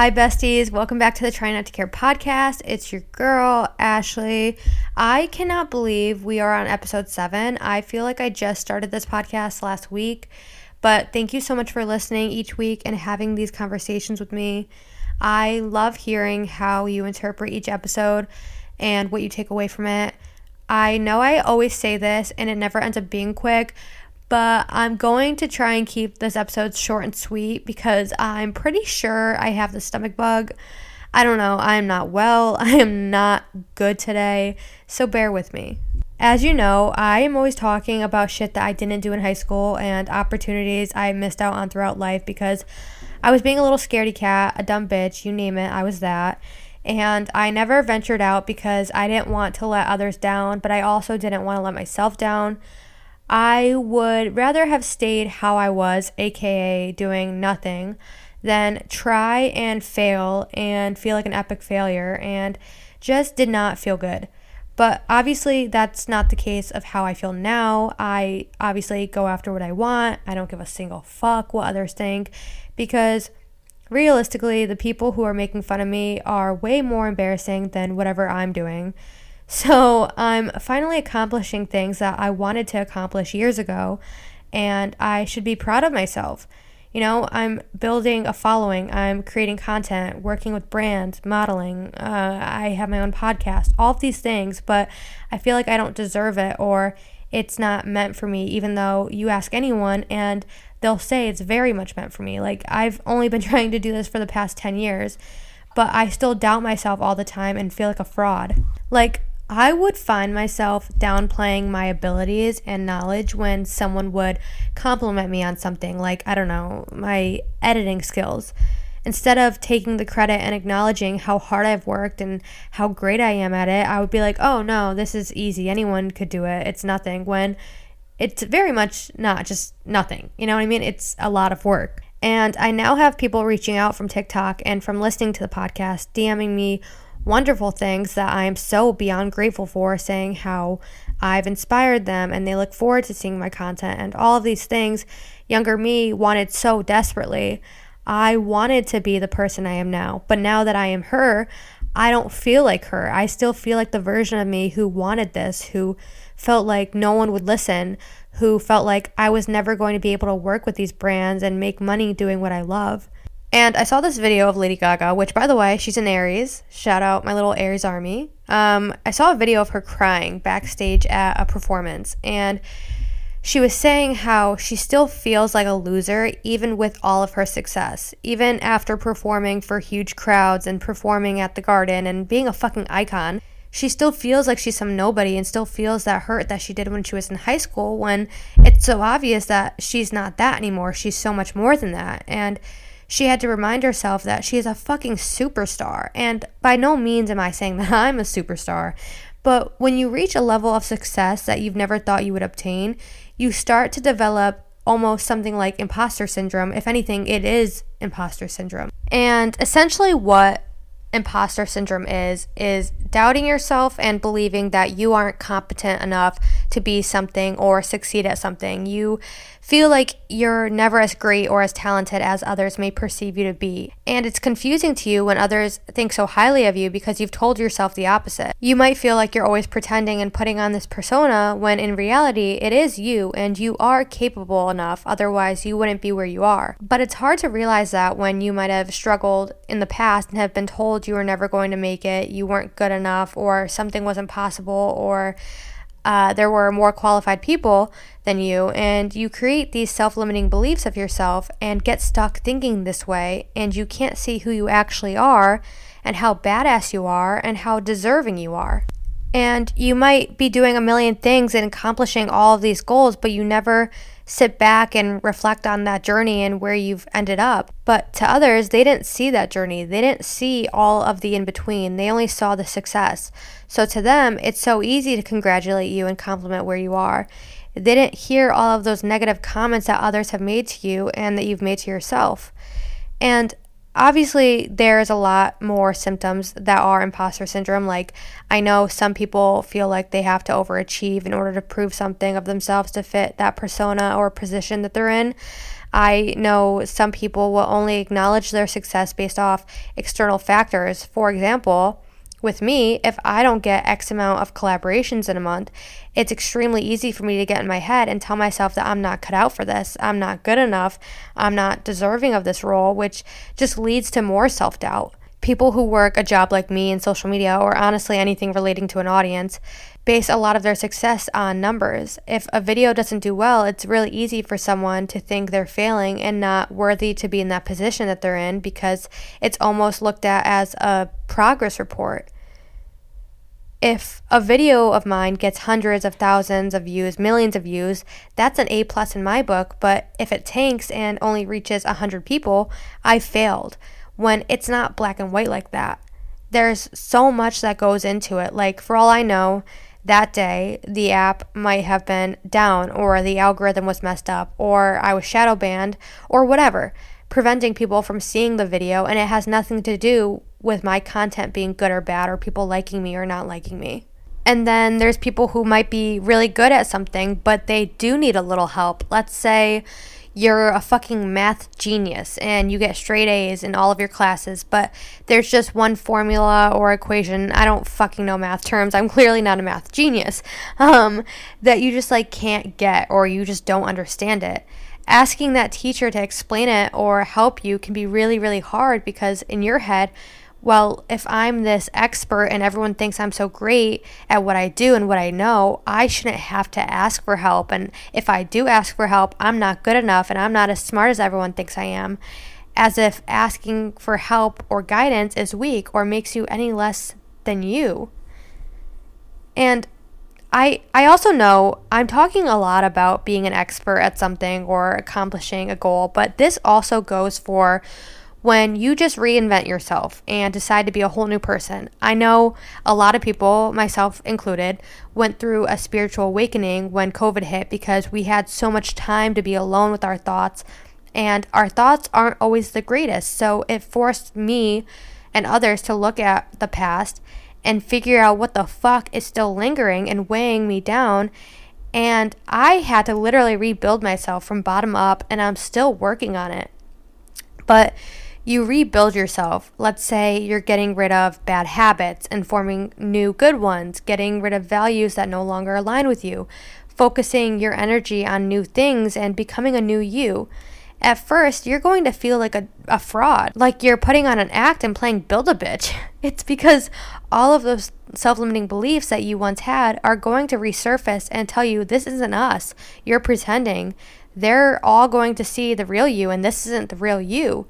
Hi, besties. Welcome back to the Try Not to Care podcast. It's your girl, Ashley. I cannot believe we are on episode seven. I feel like I just started this podcast last week, but thank you so much for listening each week and having these conversations with me. I love hearing how you interpret each episode and what you take away from it. I know I always say this and it never ends up being quick, but I'm going to try and keep this episode short and sweet because I'm pretty sure I have the stomach bug. I don't know, I'm not well, I am not good today, so bear with me. As you know, I am always talking about shit that I didn't do in high school and opportunities I missed out on throughout life because I was being a little scaredy cat, a dumb bitch, you name it, I was that. And I never ventured out because I didn't want to let others down, but I also didn't want to let myself down. I would rather have stayed how I was, aka doing nothing, than try and fail and feel like an epic failure and just did not feel good. But obviously, that's not the case of how I feel now. I obviously go after what I want. I don't give a single fuck what others think because realistically, the people who are making fun of me are way more embarrassing than whatever I'm doing. So I'm finally accomplishing things that I wanted to accomplish years ago, and I should be proud of myself. You know, I'm building a following, I'm creating content, working with brands, modeling, uh, I have my own podcast, all of these things, but I feel like I don't deserve it or it's not meant for me, even though you ask anyone and they'll say it's very much meant for me. Like, I've only been trying to do this for the past 10 years, but I still doubt myself all the time and feel like a fraud. Like, I would find myself downplaying my abilities and knowledge when someone would compliment me on something like, I don't know, my editing skills. Instead of taking the credit and acknowledging how hard I've worked and how great I am at it, I would be like, oh no, this is easy. Anyone could do it. It's nothing. When it's very much not just nothing. You know what I mean? It's a lot of work. And I now have people reaching out from TikTok and from listening to the podcast, DMing me wonderful things that I am so beyond grateful for, saying how I've inspired them and they look forward to seeing my content and all of these things younger me wanted so desperately. I wanted to be the person I am now, but now that I am her, I don't feel like her. I still feel like the version of me who wanted this, who felt like no one would listen, who felt like I was never going to be able to work with these brands and make money doing what I love. And I saw this video of Lady Gaga, which, by the way, she's an Aries. Shout out my little Aries army. Um, I saw a video of her crying backstage at a performance, and she was saying how she still feels like a loser even with all of her success, even after performing for huge crowds and performing at the garden and being a fucking icon. She still feels like she's some nobody and still feels that hurt that she did when she was in high school when it's so obvious that she's not that anymore. She's so much more than that. And she had to remind herself that she is a fucking superstar. And by no means am I saying that I'm a superstar, but when you reach a level of success that you've never thought you would obtain, you start to develop almost something like imposter syndrome. If anything, it is imposter syndrome. And essentially, what imposter syndrome is, is doubting yourself and believing that you aren't competent enough to be something or succeed at something. You feel like you're never as great or as talented as others may perceive you to be. And it's confusing to you when others think so highly of you because you've told yourself the opposite. You might feel like you're always pretending and putting on this persona when in reality it is you and you are capable enough, otherwise, you wouldn't be where you are. But it's hard to realize that when you might have struggled in the past and have been told you were never going to make it, you weren't good enough, or something wasn't possible, or uh, there were more qualified people than you, and you create these self limiting beliefs of yourself and get stuck thinking this way, and you can't see who you actually are, and how badass you are, and how deserving you are. And you might be doing a million things and accomplishing all of these goals, but you never sit back and reflect on that journey and where you've ended up. But to others, they didn't see that journey. They didn't see all of the in between. They only saw the success. So to them, it's so easy to congratulate you and compliment where you are. They didn't hear all of those negative comments that others have made to you and that you've made to yourself. And obviously there's a lot more symptoms that are imposter syndrome. Like i know some people feel like they have to overachieve in order to prove something of themselves to fit that persona or position that they're in. I know some people will only acknowledge their success based off external factors. For example with me, if I don't get X amount of collaborations in a month, it's extremely easy for me to get in my head and tell myself that I'm not cut out for this. I'm not good enough. I'm not deserving of this role, which just leads to more self doubt. People who work a job like me in social media, or honestly anything relating to an audience, base a lot of their success on numbers. If a video doesn't do well, it's really easy for someone to think they're failing and not worthy to be in that position that they're in because it's almost looked at as a progress report if a video of mine gets hundreds of thousands of views, millions of views, that's an A plus in my book. But if it tanks and only reaches 100 people, I failed. When it's not black and white like that, there's so much that goes into it. Like, for all I know, that day the app might have been down, or the algorithm was messed up, or I was shadow banned, or whatever, preventing people from seeing the video, and it has nothing to do with my content being good or bad or people liking me or not liking me. And then there's people who might be really good at something, but they do need a little help. Let's say you're a fucking math genius and you get straight A's in all of your classes, but there's just one formula or equation. I don't fucking know math terms. I'm clearly not a math genius. Um, that you just like can't get or you just don't understand it asking that teacher to explain it or help you can be really, really hard because in your head, well, if I'm this expert and everyone thinks I'm so great at what I do and what I know, I shouldn't have to ask for help. And if I do ask for help, I'm not good enough and I'm not as smart as everyone thinks I am. As if asking for help or guidance is weak or makes you any less than you. And I, I also know I'm talking a lot about being an expert at something or accomplishing a goal, but this also goes for when you just reinvent yourself and decide to be a whole new person. I know a lot of people, myself included, went through a spiritual awakening when COVID hit because we had so much time to be alone with our thoughts, and our thoughts aren't always the greatest. So it forced me and others to look at the past and figure out what the fuck is still lingering and weighing me down. And I had to literally rebuild myself from bottom up, and I'm still working on it. But you rebuild yourself. Let's say you're getting rid of bad habits and forming new good ones, getting rid of values that no longer align with you, focusing your energy on new things and becoming a new you. At first, you're going to feel like a, a fraud, like you're putting on an act and playing Build a Bitch. It's because all of those self limiting beliefs that you once had are going to resurface and tell you this isn't us. You're pretending. They're all going to see the real you, and this isn't the real you.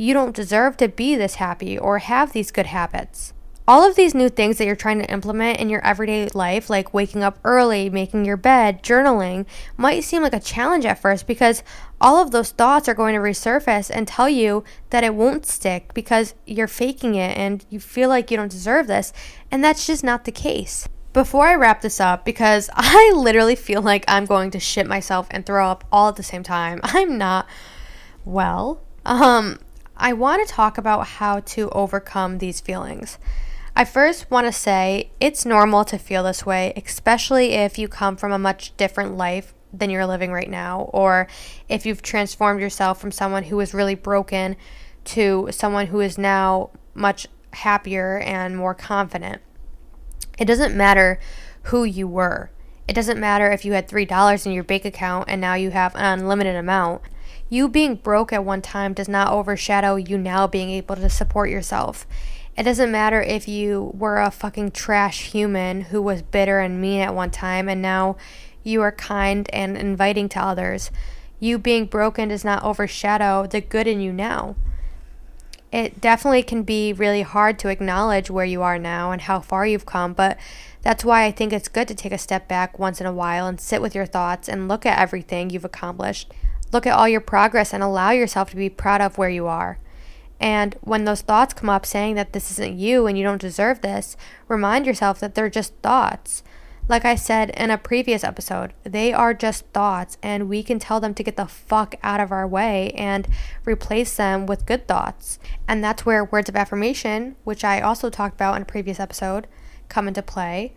You don't deserve to be this happy or have these good habits. All of these new things that you're trying to implement in your everyday life, like waking up early, making your bed, journaling, might seem like a challenge at first because all of those thoughts are going to resurface and tell you that it won't stick because you're faking it and you feel like you don't deserve this. And that's just not the case. Before I wrap this up, because I literally feel like I'm going to shit myself and throw up all at the same time, I'm not well. Um, I want to talk about how to overcome these feelings. I first want to say it's normal to feel this way, especially if you come from a much different life than you're living right now, or if you've transformed yourself from someone who was really broken to someone who is now much happier and more confident. It doesn't matter who you were. It doesn't matter if you had $3 in your bank account and now you have an unlimited amount. You being broke at one time does not overshadow you now being able to support yourself. It doesn't matter if you were a fucking trash human who was bitter and mean at one time and now you are kind and inviting to others. You being broken does not overshadow the good in you now it definitely can be really hard to acknowledge where you are now and how far you've come, but that's why I think it's good to take a step back once in a while and sit with your thoughts and look at everything you've accomplished. Look at all your progress and allow yourself to be proud of where you are. And when those thoughts come up saying that this isn't you and you don't deserve this, remind yourself that they're just thoughts. Like I said in a previous episode, they are just thoughts, and we can tell them to get the fuck out of our way and replace them with good thoughts. And that's where words of affirmation, which I also talked about in a previous episode, come into play.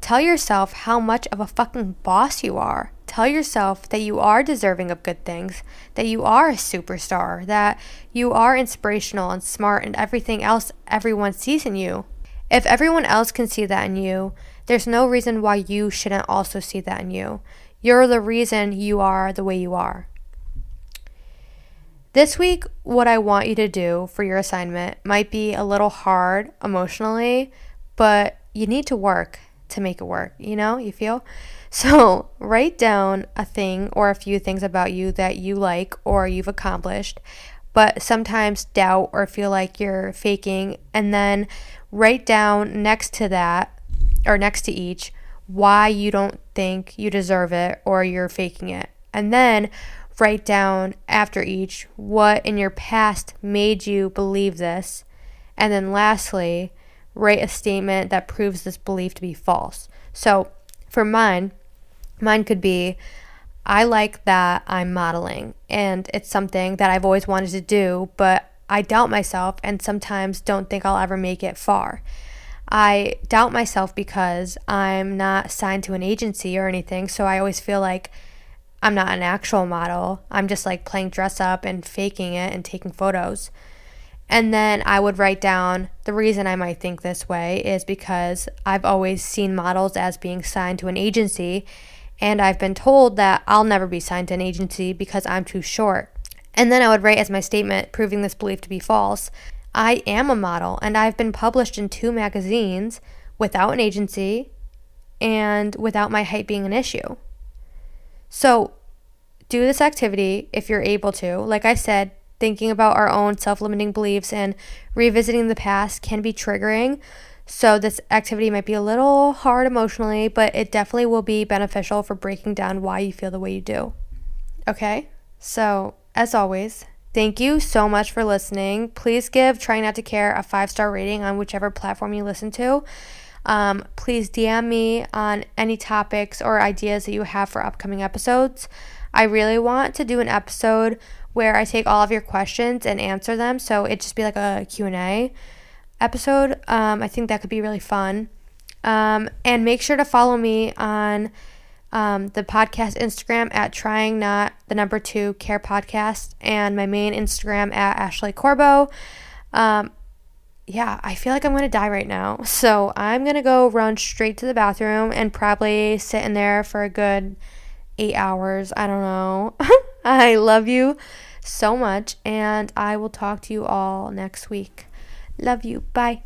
Tell yourself how much of a fucking boss you are. Tell yourself that you are deserving of good things, that you are a superstar, that you are inspirational and smart and everything else everyone sees in you. If everyone else can see that in you, there's no reason why you shouldn't also see that in you. You're the reason you are the way you are. This week, what I want you to do for your assignment might be a little hard emotionally, but you need to work to make it work. You know, you feel? So, write down a thing or a few things about you that you like or you've accomplished, but sometimes doubt or feel like you're faking, and then write down next to that or next to each why you don't think you deserve it or you're faking it. And then write down after each what in your past made you believe this. And then lastly, write a statement that proves this belief to be false. So for mine, mine could be I like that I'm modeling and it's something that I've always wanted to do, but I doubt myself and sometimes don't think I'll ever make it far. I doubt myself because I'm not signed to an agency or anything. So I always feel like I'm not an actual model. I'm just like playing dress up and faking it and taking photos. And then I would write down the reason I might think this way is because I've always seen models as being signed to an agency. And I've been told that I'll never be signed to an agency because I'm too short. And then I would write as my statement proving this belief to be false I am a model and I've been published in two magazines without an agency and without my height being an issue. So, do this activity if you're able to. Like I said, thinking about our own self limiting beliefs and revisiting the past can be triggering. So, this activity might be a little hard emotionally, but it definitely will be beneficial for breaking down why you feel the way you do. Okay? So, as always, Thank you so much for listening. Please give Try Not to Care a five star rating on whichever platform you listen to. Um, please DM me on any topics or ideas that you have for upcoming episodes. I really want to do an episode where I take all of your questions and answer them. So it'd just be like a Q&A episode. Um, I think that could be really fun. Um, and make sure to follow me on um, the podcast Instagram at trying not the number two care podcast and my main Instagram at Ashley Corbo. Um, yeah, I feel like I'm gonna die right now. So I'm gonna go run straight to the bathroom and probably sit in there for a good eight hours. I don't know. I love you so much, and I will talk to you all next week. Love you. Bye.